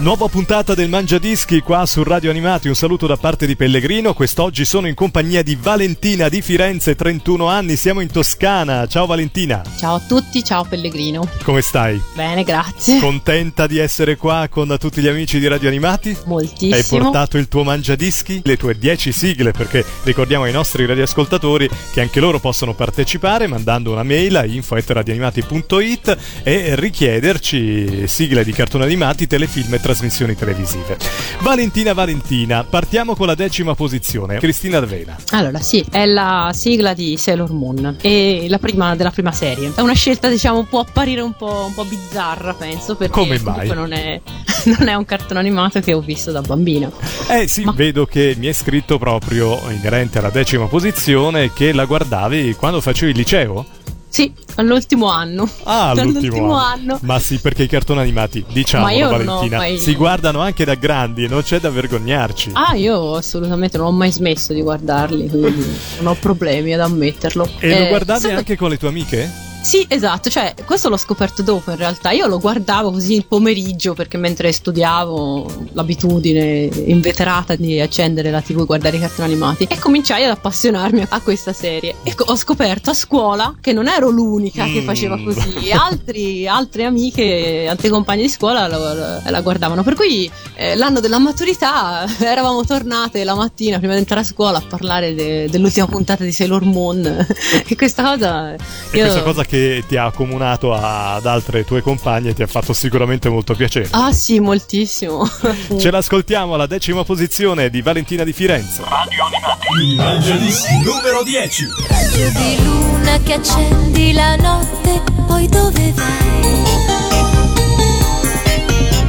Nuova puntata del Mangiadischi qua su Radio Animati, un saluto da parte di Pellegrino, quest'oggi sono in compagnia di Valentina di Firenze, 31 anni, siamo in Toscana, ciao Valentina. Ciao a tutti, ciao Pellegrino. Come stai? Bene, grazie. Contenta di essere qua con tutti gli amici di Radio Animati? Moltissimo. Hai portato il tuo Mangiadischi, le tue 10 sigle, perché ricordiamo ai nostri radioascoltatori che anche loro possono partecipare mandando una mail a info.radioanimati.it e richiederci sigle di cartoni animati, telefilm e trasmissioni televisive. Valentina Valentina, partiamo con la decima posizione. Cristina D'Avena. Allora, sì, è la sigla di Sailor Moon e la prima della prima serie. È una scelta, diciamo, può apparire un po', un po bizzarra, penso, perché Come mai? non è, non è un cartone animato che ho visto da bambina. Eh sì, Ma- vedo che mi è scritto proprio inerente alla decima posizione che la guardavi quando facevi il liceo? Sì, all'ultimo anno. Ah, all'ultimo anno. anno. Ma sì, perché i cartoni animati, diciamo Valentina, mai- si guardano anche da grandi e non c'è da vergognarci. Ah, io assolutamente non ho mai smesso di guardarli, quindi non ho problemi ad ammetterlo. e lo Eh, guardavi solo- anche con le tue amiche? Sì, esatto, cioè questo l'ho scoperto dopo in realtà. Io lo guardavo così il pomeriggio perché mentre studiavo l'abitudine inveterata di accendere la TV e guardare i cartoni animati e cominciai ad appassionarmi a questa serie. E ho scoperto a scuola che non ero l'unica che Mm. faceva così, Altri, altre amiche, altre compagne di scuola la, la guardavano. Per cui eh, l'anno della maturità eravamo tornate la mattina prima di entrare a scuola a parlare de- dell'ultima puntata di Sailor Moon e questa cosa... E io- questa cosa che ti ha accomunato ad altre tue compagne ti ha fatto sicuramente molto piacere. Ah sì, moltissimo. Ce l'ascoltiamo alla decima posizione di Valentina di Firenze. Il Mangiadischi numero 10. Raggio di luna che accendi la notte, poi dove vai?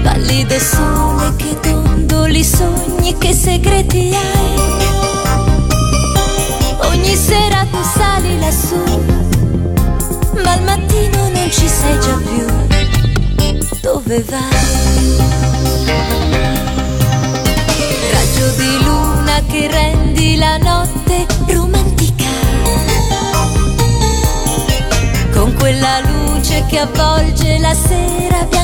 Pallido sole che dondoli sogni, che segreti hai? Ogni sera tu sali lassù, ma al mattino non ci sei già più. Dove vai? Raggio di luna che rendi la notte romantica. Con quella luce che avvolge la sera bianca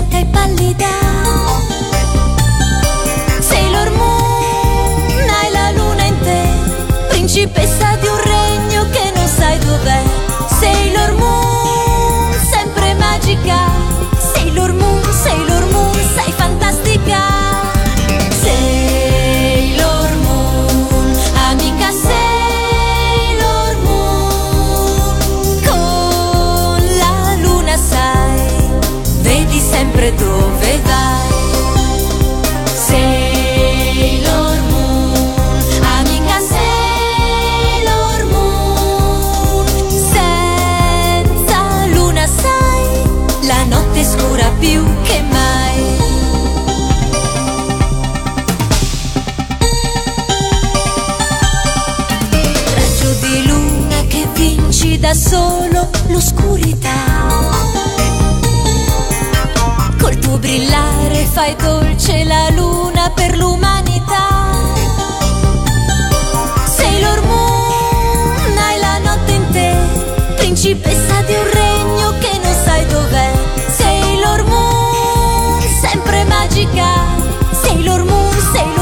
fai dolce la luna per l'umanità. Sailor Moon, hai la notte in te, principessa di un regno che non sai dov'è. Sailor Moon, sempre magica. Sailor Moon, Sailor Moon,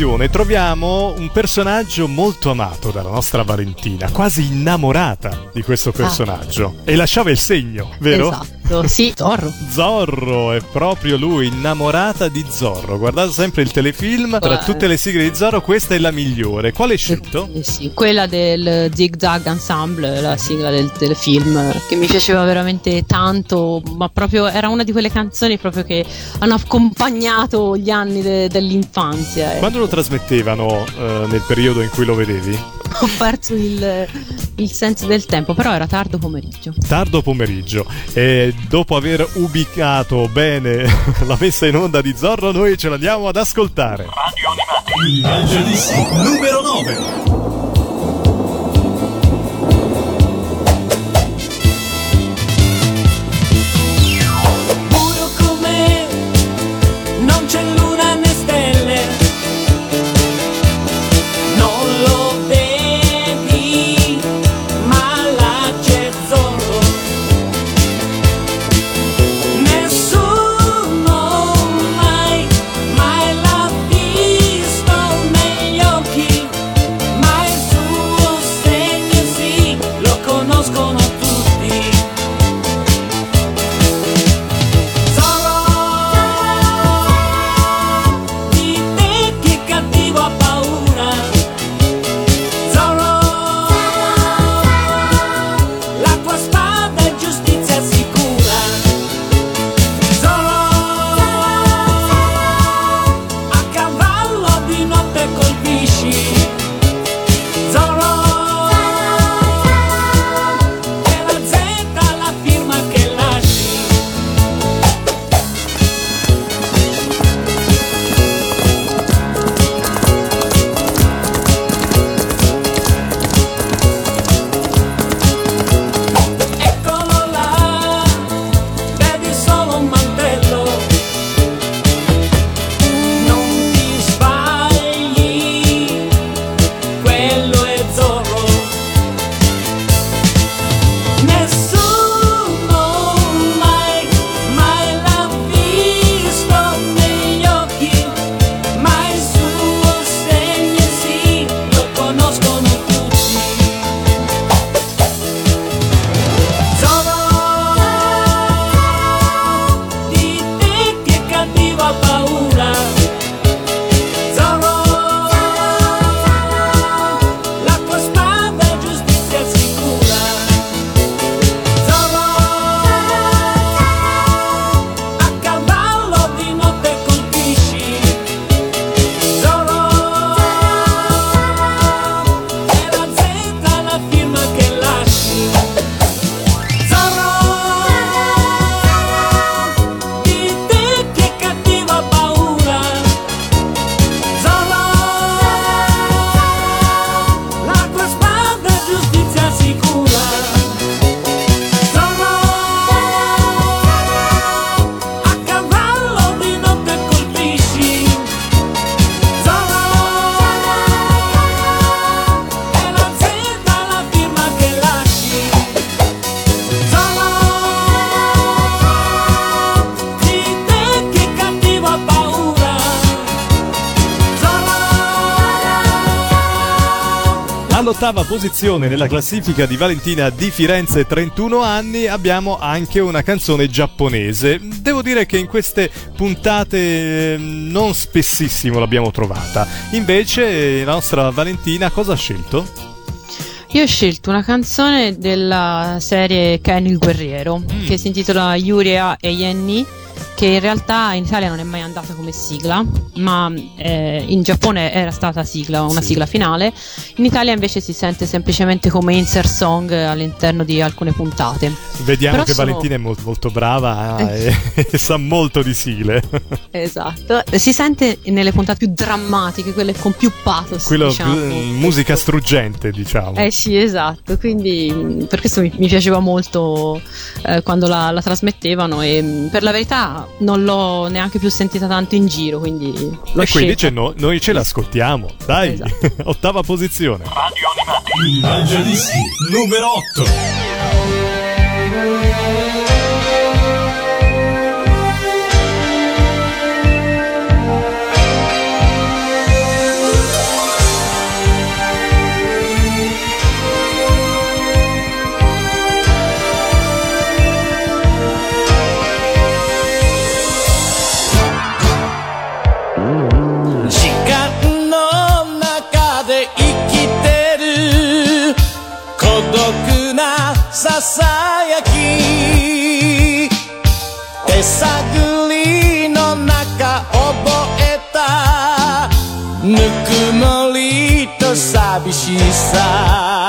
nona posizione troviamo un personaggio molto amato dalla nostra Valentina, quasi innamorata di questo personaggio. E lasciava il segno, vero? Esatto, sì, Zorro. Zorro, è proprio lui, innamorata di Zorro. Guardate sempre il telefilm, tra tutte le sigle di Zorro questa è la migliore. Quale hai scelto? Eh sì, quella del Zig Zag Ensemble, la sigla del telefilm, che mi piaceva veramente tanto, ma proprio era una di quelle canzoni proprio che hanno accompagnato gli anni de- dell'infanzia. eh. Quando lo trasmettevano eh, nel periodo in cui lo vedevi? Ho perso il, il senso del tempo, però era tardo pomeriggio. Tardo pomeriggio e dopo aver ubicato bene la messa in onda di Zorro noi ce l'andiamo ad ascoltare. Il Mangiadischi numero 9. All'ottava posizione nella classifica di Valentina di Firenze 31 anni abbiamo anche una canzone giapponese. Devo dire che in queste puntate eh, non spessissimo l'abbiamo trovata. Invece la nostra Valentina cosa ha scelto? Io ho scelto una canzone della serie Ken il guerriero che si intitola Yuria e Yenni che in realtà in Italia non è mai andata come sigla ma eh, in Giappone era stata sigla, una Sì. sigla finale in Italia invece si sente semplicemente come insert song all'interno di alcune puntate Vediamo Però che sono- Valentina è molto, molto brava eh, e, e sa molto di sigle. esatto si sente nelle puntate più drammatiche quelle con più pathos Quello diciamo. più- musica struggente, diciamo. Eh sì, esatto, quindi mh, per questo mi, mi piaceva molto eh, quando la, la trasmettevano e mh, per la verità non l'ho neanche più sentita tanto in giro, quindi l'ho e quindi no- noi ce l'ascoltiamo. Dai, Esatto. ottava posizione. Il Mangiadischi numero 8. 手探りの中覚えた。ぬくもりと寂しさ。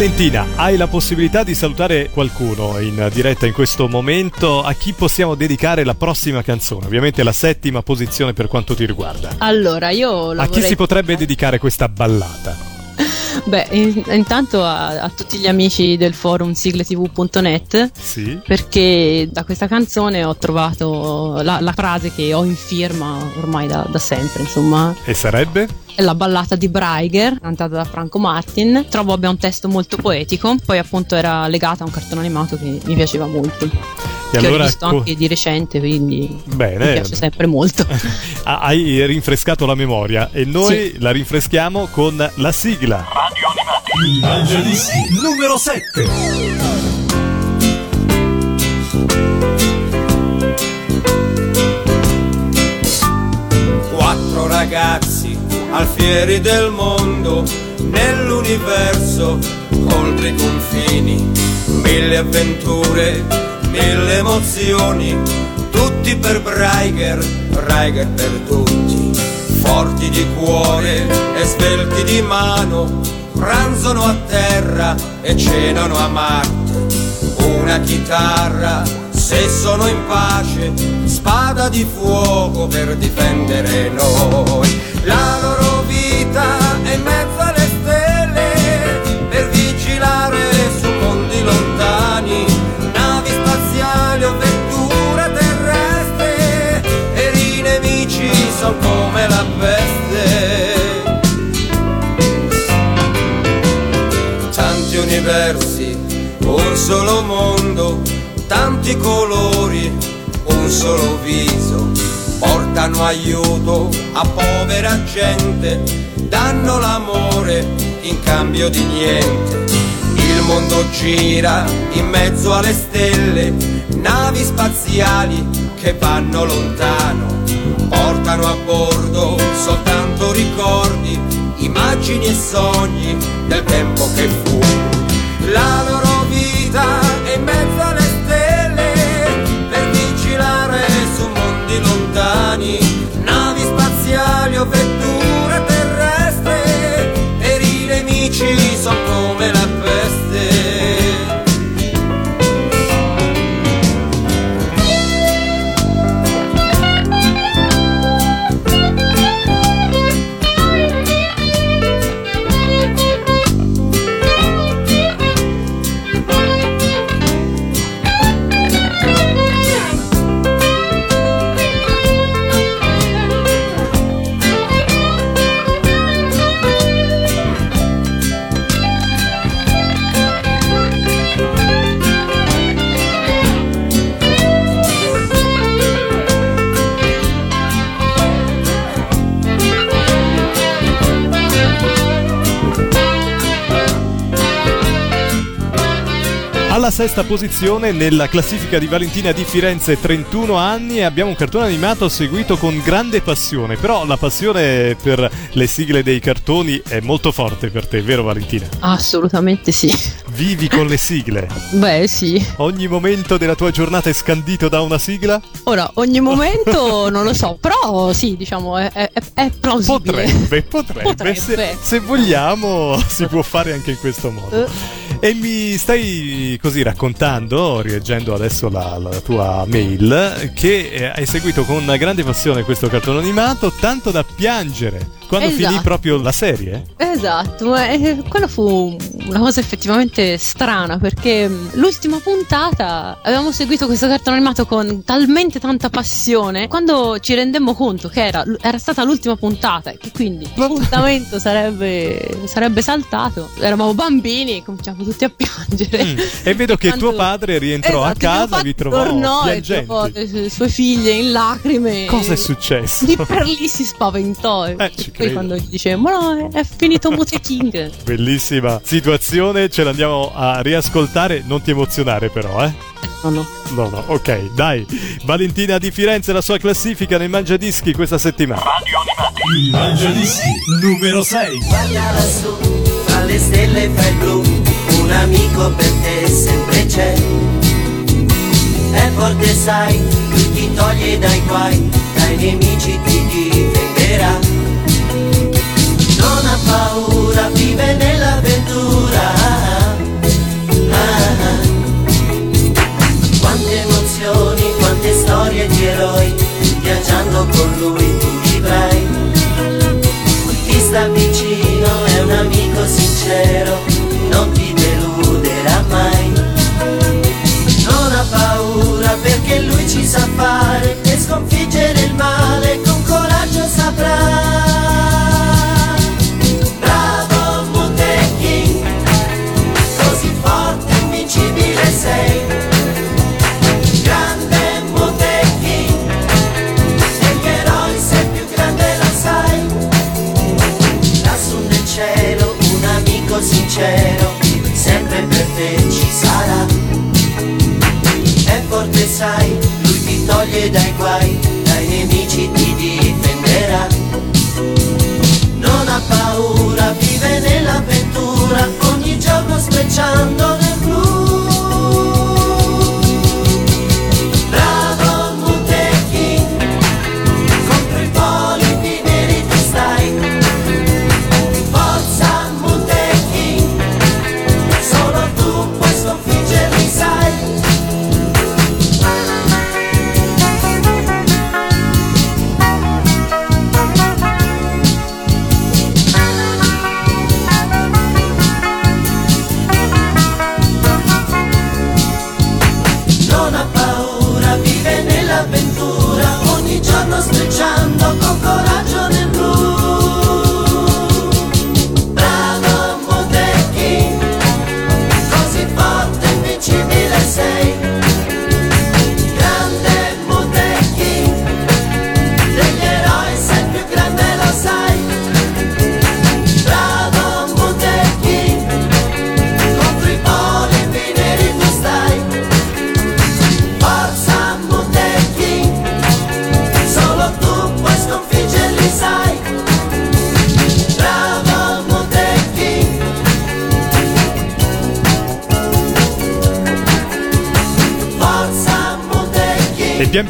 Valentina, hai la possibilità di salutare qualcuno in diretta in questo momento. A chi possiamo dedicare la prossima canzone? Ovviamente la settima posizione per quanto ti riguarda. Allora, io la A chi si potrebbe dedicare questa ballata? Beh, in- intanto a, a tutti gli amici del forum sigletv.net Sì. perché da questa canzone ho trovato la, la frase che ho in firma ormai da, da sempre, insomma, E sarebbe? È la ballata di Braiger, cantata da Franco Martin. Trovo abbia un testo molto poetico, poi appunto era legata a un cartone animato che mi piaceva molto. E che allora ho visto anche di recente, quindi Bene. mi piace sempre molto. Hai rinfrescato la memoria e noi la rinfreschiamo con la sigla. Il Mangiadischi numero 7. Quattro ragazzi alfieri del mondo, nell'universo, oltre i confini, mille avventure, mille emozioni, tutti per Braiger, Braiger per tutti, forti di cuore e svelti di mano, pranzano a terra e cenano a Marte. Una chitarra, se sono in pace, spada di fuoco per difendere noi. La loro vita è in mezzo alle stelle per vigilare su mondi lontani, navi spaziali o vetture terrestri e i nemici sono come la peste. tanti universi, un solo mondo, tanti colori, solo viso, portano aiuto a povera gente, danno l'amore in cambio di niente. Il mondo gira in mezzo alle stelle, navi spaziali che vanno lontano, portano a bordo soltanto ricordi, immagini e sogni del tempo che fu. La loro vita sesta posizione nella classifica di Valentina di Firenze, 31 anni, e abbiamo un cartone animato seguito con grande passione. Però la passione per le sigle dei cartoni è molto forte per te, vero Valentina? Assolutamente sì. Vivi con le sigle. Beh, sì. Ogni momento della tua giornata è scandito da una sigla? Ora, ogni momento non lo so, però sì, diciamo, è, è, è plausibile. Potrebbe, potrebbe. Potrebbe. Se, se vogliamo, si può fare anche in questo modo. Eh. E mi stai così raccontando, rileggendo adesso la, la tua mail, che eh, hai seguito con grande passione questo cartone animato, tanto da piangere quando Esatto. finì proprio la serie. Esatto, ma eh, quello fu una cosa effettivamente strana perché mh, l'ultima puntata avevamo seguito questo cartone animato con talmente tanta passione quando ci rendemmo conto che era, era stata l'ultima puntata e che quindi l'appuntamento sarebbe, sarebbe saltato. Eravamo bambini e cominciamo tutti a piangere. Mm. E vedo che quando- tuo padre rientrò a Esatto, mio casa e vi trovò tornò e piangenti. trovò le sue- figlie in lacrime. Cosa è successo? Lì per lì si spaventò. E Eh, ci poi quando gli dicevo, ma no, è, finito Mute King. Bellissima situazione, ce l'andiamo a riascoltare. Non ti emozionare, però, eh? No, no. No, no, ok, dai. Valentina di Firenze, la sua classifica nei mangiadischi questa settimana. Il Mangiadischi numero 6. Guarda lassù, fra le stelle e fra il blu, un amico per te sempre c'è. È forte sai, lui ti toglie dai guai, dai nemici ti difenderà. Ha paura, vive nell'avventura. Ah, ah. Quante emozioni, quante storie di eroi, viaggiando con lui tu vivrai ti sta vicino, è un amico sincero, dai guai, dai nemici ti difenderà. Non ha paura, vive nell'avventura, ogni giorno sprecciando ogni giorno sprecciando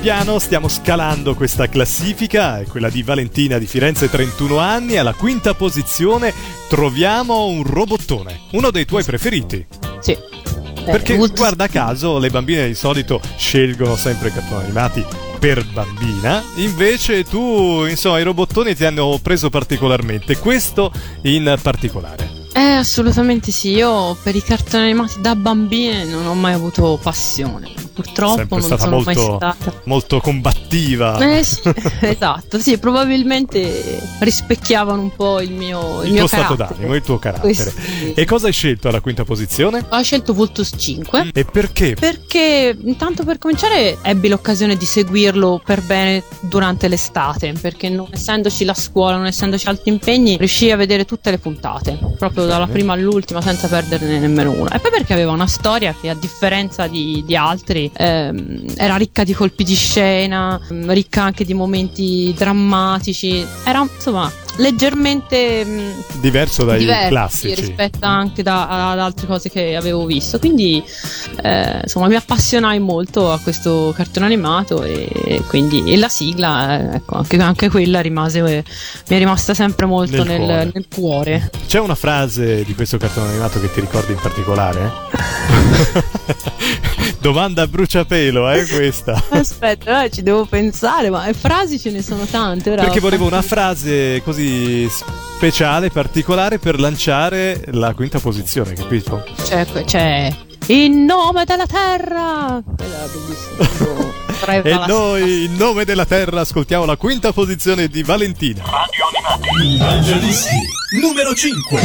piano stiamo scalando questa classifica, è quella di Valentina di Firenze, 31 anni. Alla quinta posizione troviamo un robottone, uno dei tuoi preferiti. Sì. Eh, Perché Wood- guarda caso le bambine di solito scelgono sempre cartoni animati per bambina, invece tu, insomma, i robottoni ti hanno preso particolarmente, questo in particolare. Eh, assolutamente sì. Io per i cartoni animati da bambine non ho mai avuto passione. Purtroppo Sempre non stata sono mai molto, stata. molto combattiva. Eh sì, esatto, sì, probabilmente rispecchiavano un po' il mio, il il mio stato d'animo, il tuo carattere. Questi- E cosa hai scelto alla quinta posizione? Ho scelto Vultus 5 E perché? perché intanto per cominciare ebbi l'occasione di seguirlo per bene durante l'estate perché non essendoci la scuola, non essendoci altri impegni riuscii a vedere tutte le puntate proprio dalla prima all'ultima senza perderne nemmeno una e poi perché aveva una storia che a differenza di, di altri ehm, era ricca di colpi di scena mm, ricca anche di momenti drammatici era insomma leggermente mm, Diverso dai classici. rispetto anche da- ad altre cose che avevo visto quindi eh, insomma mi appassionai molto a questo cartone animato e quindi e la sigla eh, ecco anche, anche quella rimase eh, mi è rimasta sempre molto Nel nel, cuore. nel cuore. C'è una frase di questo cartone animato che ti ricordi in particolare? Domanda a bruciapelo, eh, questa. aspetta eh, ci devo pensare ma frasi ce ne sono tante ora Perché volevo una frase così speciale, particolare per lanciare la quinta posizione, capito? c'è, c'è in nome della terra era bellissimo E noi, in nome della terra, ascoltiamo la quinta posizione di Valentina. Il Mangiadischi numero 5.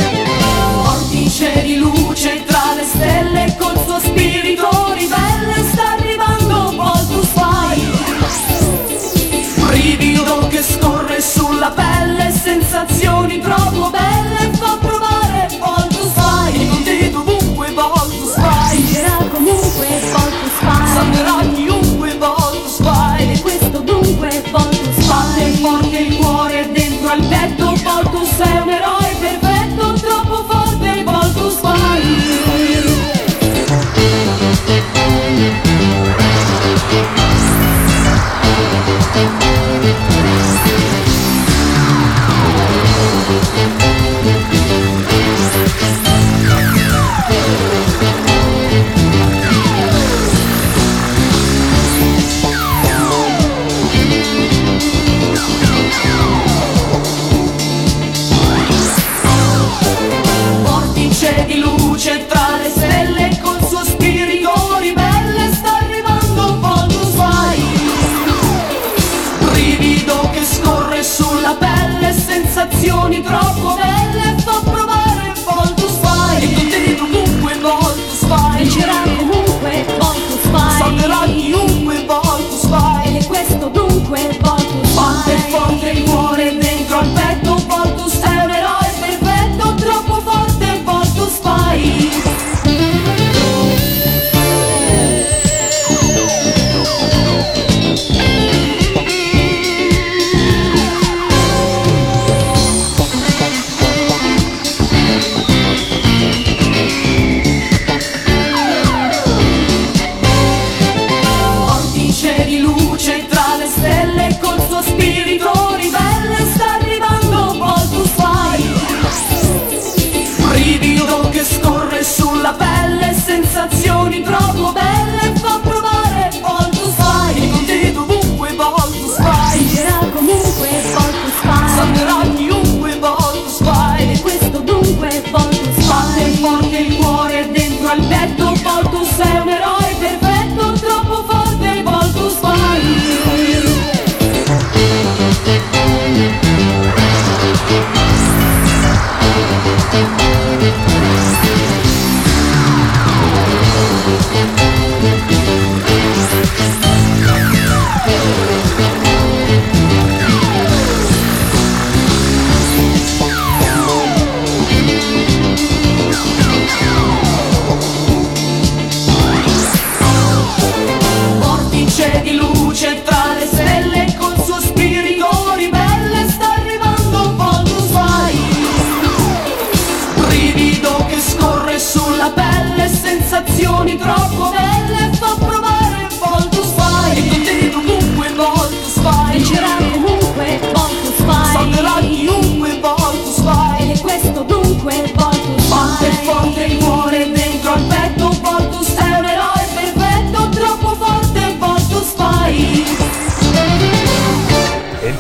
Vortice di luce tra le stelle col suo spirito ribelle sta arrivando Voltus Fire Brivido che scorre sulla pelle sensazioni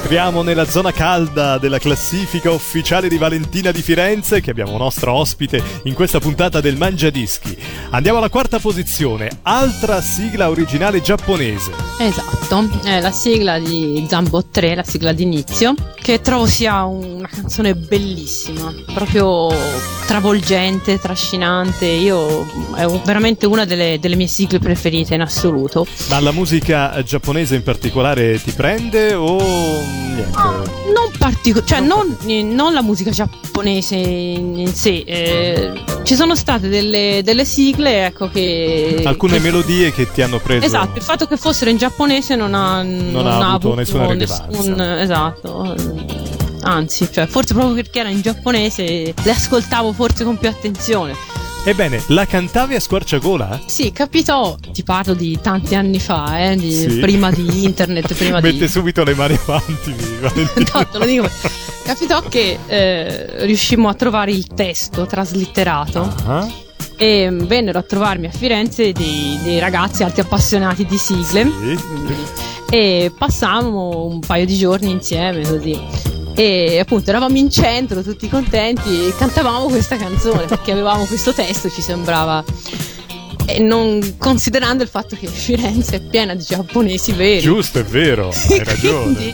Entriamo nella zona calda della classifica ufficiale di Valentina di Firenze, che abbiamo nostro ospite in questa puntata del Mangiadischi. Andiamo alla quarta posizione, altra sigla originale giapponese. Esatto, è la sigla di Zambo 3, la sigla d'inizio, che trovo sia una canzone bellissima, proprio travolgente, trascinante. Io è veramente una delle, delle mie sigle preferite in assoluto. Ma la musica giapponese in particolare ti prende o niente? Non particolare, cioè non, non la musica giapponese in, sé. eh, ci sono state delle, delle sigle, ecco che. Alcune che- melodie che ti hanno preso. Esatto, il fatto che fossero in giapponese non ha, non ha avuto nessuna nessun- rilevanza. esatto. Anzi, cioè, forse proprio perché era in giapponese le ascoltavo forse con più attenzione. Ebbene, la cantavi a squarciagola? Sì, capitò, ti parlo di tanti anni fa, eh, di- Sì. prima di internet, prima Mette di... subito le mani avanti, Valentina. No, te lo dico. Capitò che eh, riuscimmo a trovare il testo traslitterato Ah, e mm, vennero a trovarmi a Firenze dei, dei ragazzi alti appassionati di sigle sì. e passammo un paio di giorni insieme così. E appunto eravamo in centro tutti contenti e cantavamo questa canzone perché avevamo questo testo, ci sembrava. E non considerando il fatto che Firenze è piena di giapponesi veri. Giusto, è vero, hai ragione. Quindi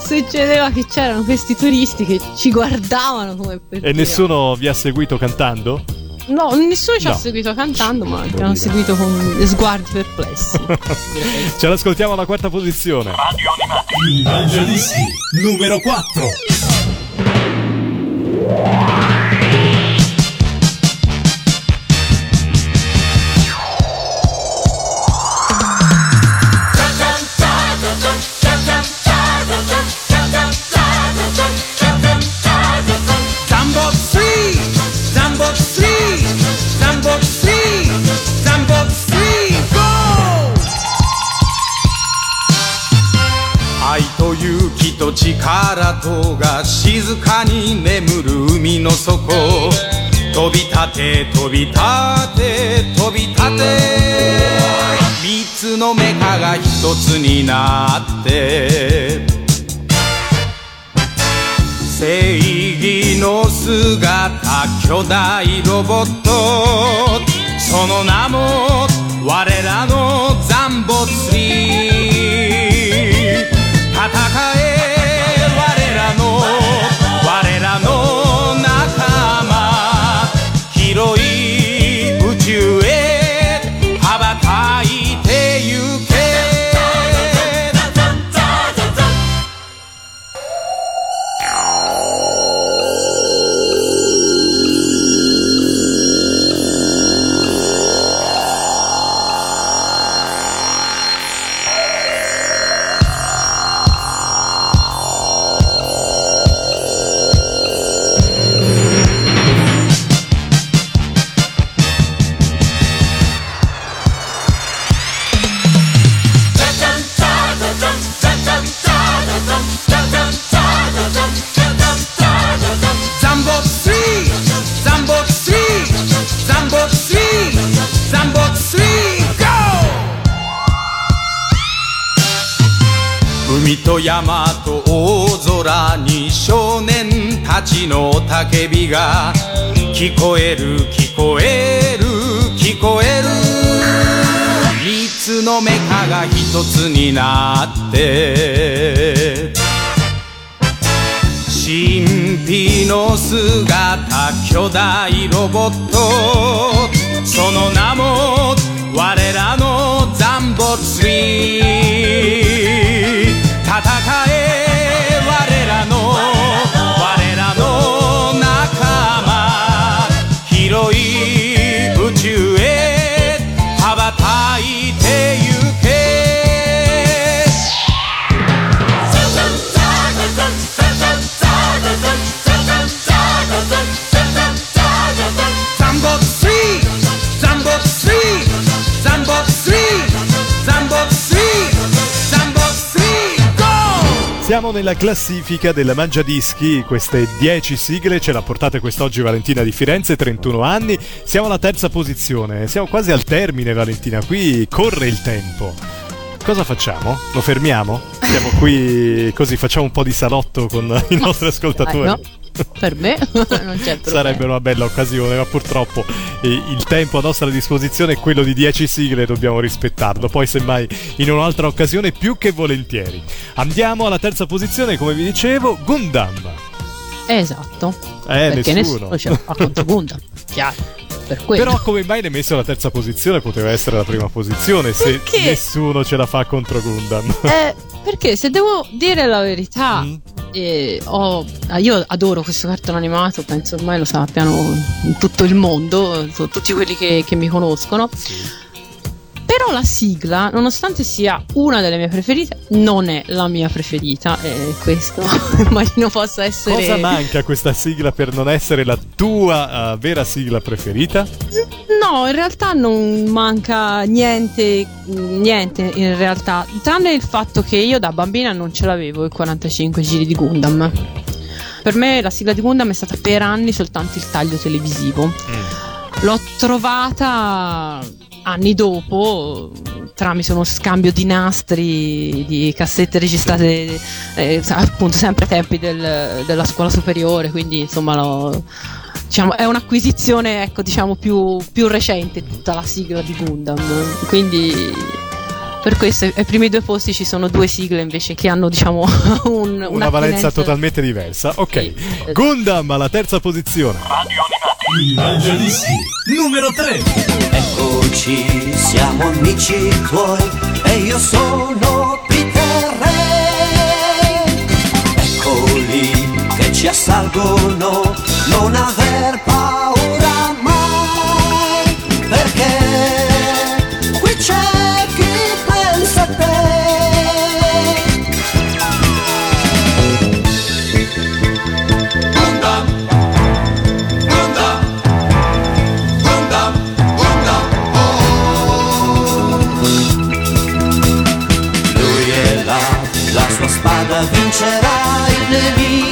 succedeva che c'erano questi turisti che ci guardavano come per E dire- nessuno vi ha seguito cantando? No, nessuno ci ha No. seguito cantando, ma ci hanno seguito con sguardi perplessi. Ce l'ascoltiamo alla quarta posizione. Il Mangiadischi numero 4. 気と力とが静かに眠る海の底。飛び立て飛び立て飛び立て。三つのメカが一つになって。正義の姿巨大ロボット。その名も我らの山と大空に少年たちの叫びが聞こえる聞こえる聞こえる。三つのメカが一つになって神秘の姿巨大ロボットその名も我らのザンボツリー。え我らの我らの仲間。広い宇宙へ羽ばたいて Siamo nella classifica della Mangiadischi, queste 10 sigle ce l'ha portate quest'oggi Valentina di Firenze, 31 anni. Siamo alla terza posizione, siamo quasi al termine Valentina, qui corre il tempo. cosa facciamo? Lo fermiamo? Siamo qui così facciamo un po' di salotto con i nostri ascoltatori. Per me non c'è problema. Sarebbe una bella occasione, ma purtroppo eh, il tempo a nostra disposizione è quello di 10 sigle e dobbiamo rispettarlo. Poi, semmai, in un'altra occasione, più che volentieri. Andiamo alla terza posizione, come vi dicevo, Gundam. Esatto. Eh, Perché nessuno. nessuno ce la fa contro Gundam. Chiaro. Per. Però come mai l'hai messo alla terza posizione? Poteva essere la prima posizione se Perché? nessuno ce la fa contro Gundam. Eh, perché se devo dire la verità, Mm. Eh, ho- ah, io adoro questo cartone animato, penso ormai lo sappiano in tutto il mondo, tu- tutti quelli che, che mi conoscono. Però la sigla, nonostante sia una delle mie preferite, non è la mia preferita. E questo immagino possa essere. Cosa manca questa sigla per non essere la tua eh, vera sigla preferita? No, in realtà non manca niente, niente in realtà, tranne il fatto che io da bambina non ce l'avevo i 45 giri di Gundam. Per me la sigla di Gundam è stata per anni soltanto il taglio televisivo. L'ho trovata anni dopo tramite uno scambio di nastri di cassette registrate eh, appunto sempre ai tempi del- della scuola superiore quindi insomma l'ho- diciamo, è un'acquisizione ecco diciamo più, più recente tutta la sigla di Gundam quindi per questo ai primi due posti ci sono due sigle invece che hanno diciamo un, Una valenza totalmente diversa. Ok, Sì. Gundam alla terza posizione. I Mangiadischi numero 3. Eccoci, siamo amici tuoi e io sono Peter Ray. Eccoli che ci assalgono, non aver paura mai, perché qui c'è chi pensa a te. Lui è là, la sua spada vincerà il nemico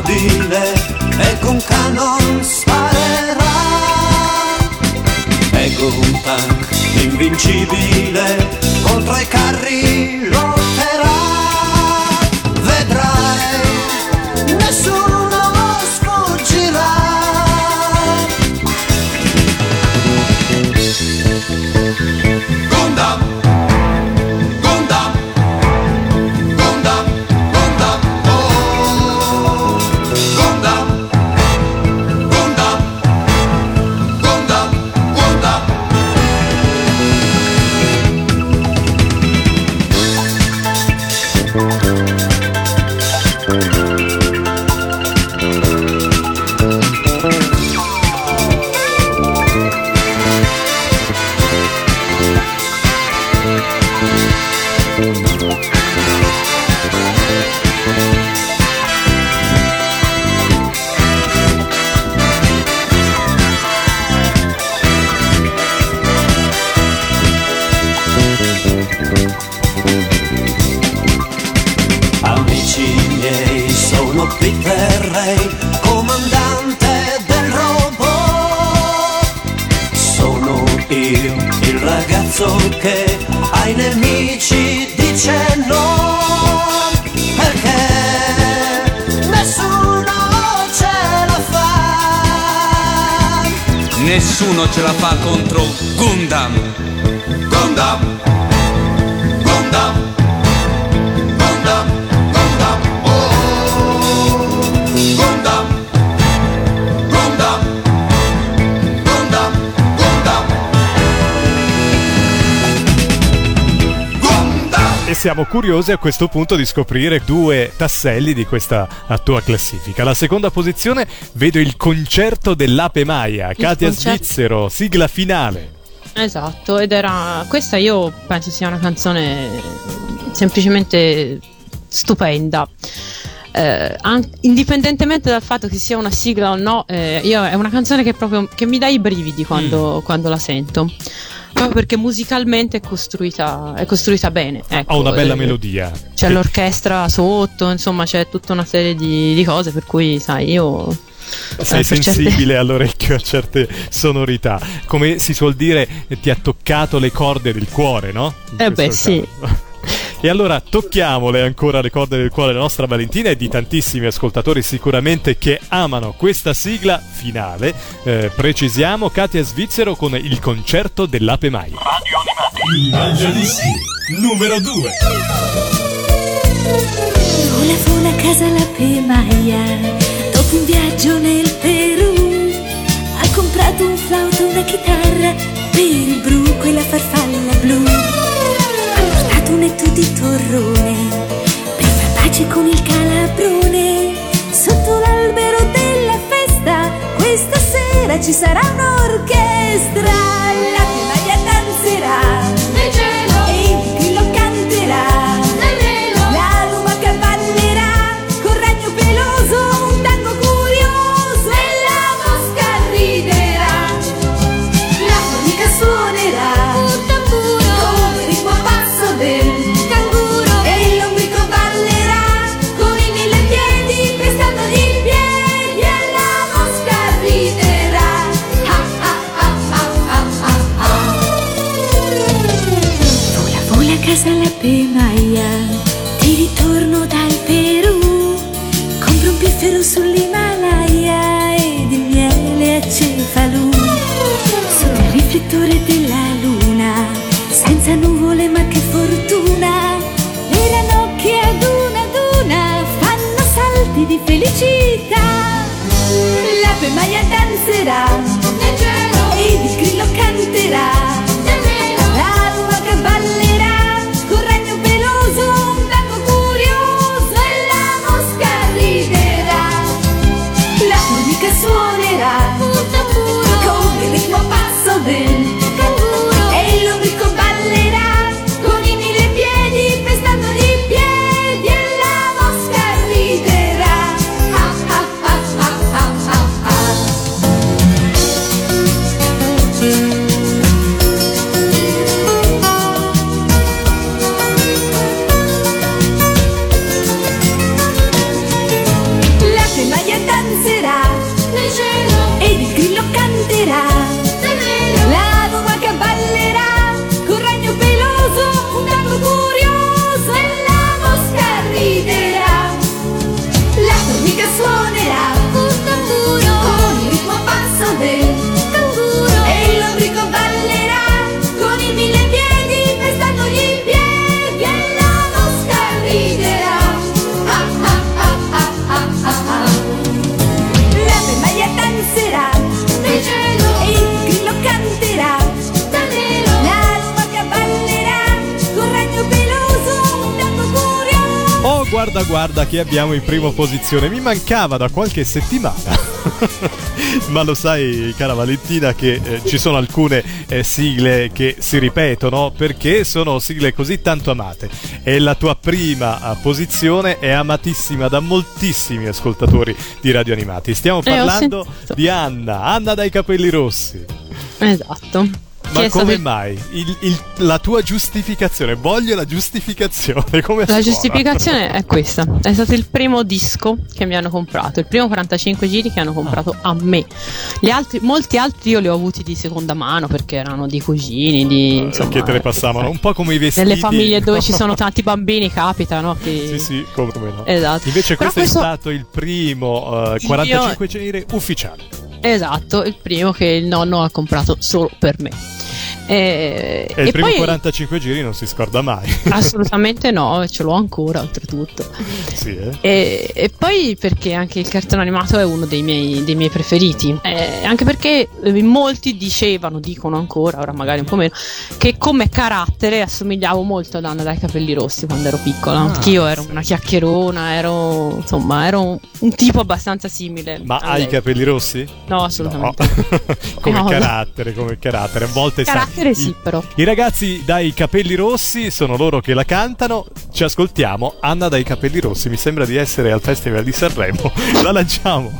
trasformabile e con canon sparerà. È un tank invincibile contro i carri lotterà. Gundam, Gundam, E siamo curiosi a questo punto di scoprire due tasselli di questa tua classifica. La seconda posizione vedo il concerto dell'Ape Maia, Katia concerto- Svizzero, sigla finale. Esatto, ed era questa io penso sia una canzone semplicemente stupenda. Eh, an- indipendentemente dal fatto che sia una sigla o no, eh, io, è una canzone che proprio che mi dà i brividi quando, quando la sento. Proprio perché musicalmente è costruita, è costruita bene. Ecco, Ha una bella eh, melodia. C'è Che- l'orchestra sotto, insomma, c'è tutta una serie di, di cose per cui, sai, io. Sei per certe- sensibile all'orecchio a certe sonorità. Come si suol dire, ti ha toccato le corde del cuore, no? In Eh beh, questo sì. E allora tocchiamole ancora le corde del cuore della nostra Valentina e di tantissimi ascoltatori sicuramente che amano questa sigla finale. Eh, precisiamo Katia Svizzero con il concerto dell'Ape Mai. Il Mangiadischi numero 2. Vola vola a casa la Pemaia Dopo un viaggio nel Perù Ha comprato un flauto, una chitarra Per il bruco e la farfalla blu portato un etù di torrone. Per far pace con il calabrone. Sotto l'albero della festa Questa sera ci sarà un'orchestra di felicità. La Pemaia danzerà che abbiamo in prima posizione. Mi mancava da qualche settimana. Ma lo sai, cara Valentina, che eh, ci sono alcune eh, sigle che si ripetono perché sono sigle così tanto amate. E la tua prima eh, posizione è amatissima da moltissimi ascoltatori di Radio Animati. Stiamo Eh, parlando sentito. di Anna, Anna dai capelli rossi. Esatto. Ma come il- mai? Il- il- la tua giustificazione, voglio la giustificazione. Come La giustificazione è questa: è stato il primo disco che mi hanno comprato, il primo 45 giri che hanno comprato a me. Gli altri, molti altri io li ho avuti di seconda mano perché erano di cugini, di insomma, che te le passavano un po' come i vestiti Nelle famiglie dove ci sono tanti bambini capita, no? Che... Sì, sì, come no. Esatto. Invece questo, questo- è stato il primo eh, 45 giri ufficiale. Esatto, il primo che il nonno ha comprato solo per me. E, E il e primo poi 45 giri non si scorda mai. assolutamente no, ce l'ho ancora oltretutto. sì, eh. E, e poi perché anche il cartone animato è uno dei miei, dei miei preferiti. Eh, anche perché eh, molti dicevano, dicono ancora, ora magari un po' meno, che come carattere assomigliavo molto ad Anna dai capelli rossi quando ero piccola. Ah, Anch'io ero una chiacchierona, ero insomma, ero un, un tipo abbastanza simile. Ma hai i capelli rossi? No, assolutamente. No. come No. carattere, come carattere. A volte sai, Carattere Recipro. I, I ragazzi dai capelli rossi sono loro che la cantano. Ci ascoltiamo. Anna dai capelli rossi, mi sembra di essere al Festival di Sanremo. La lanciamo.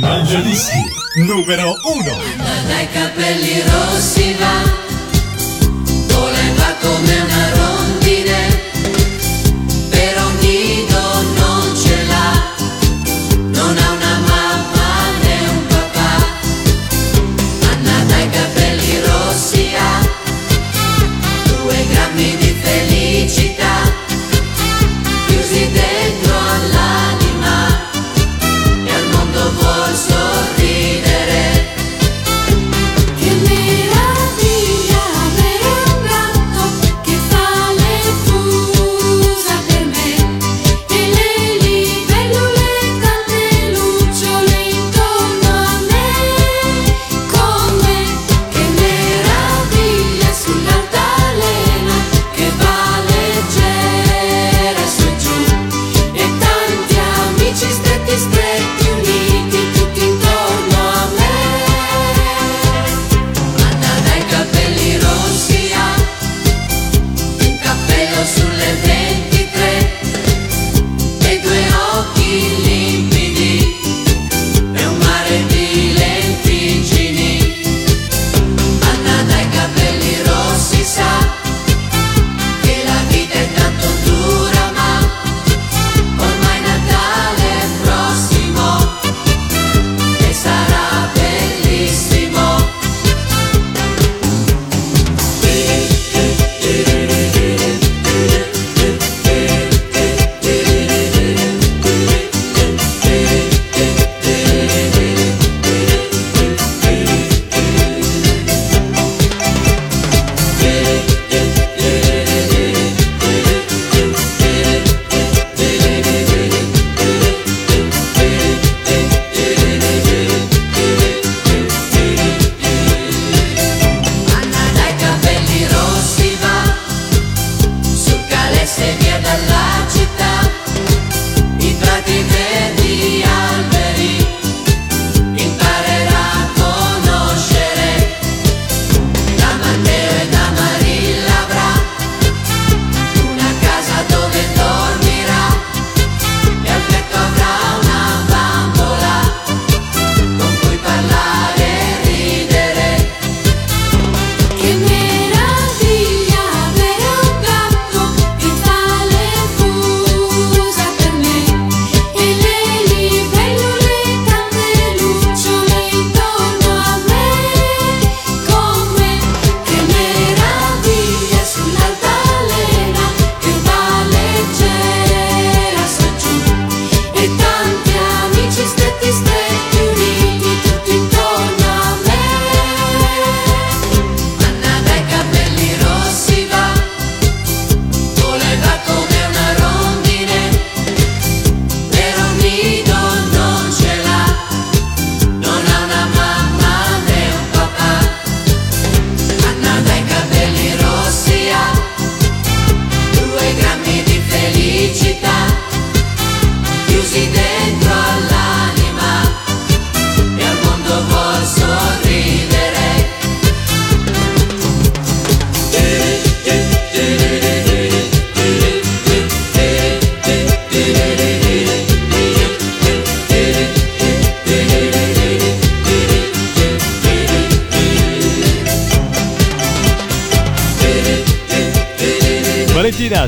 Radio Numero 1. Anna dai capelli rossi va.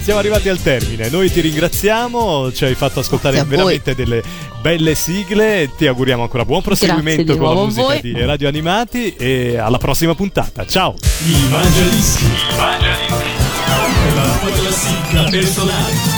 siamo arrivati al termine. Noi ti ringraziamo, ci hai fatto ascoltare veramente delle belle sigle. Ti auguriamo ancora buon proseguimento con la musica voi. di Radio Animati e alla prossima puntata. Ciao! I Evangelisti, Evangelisti, la tua classifica personale.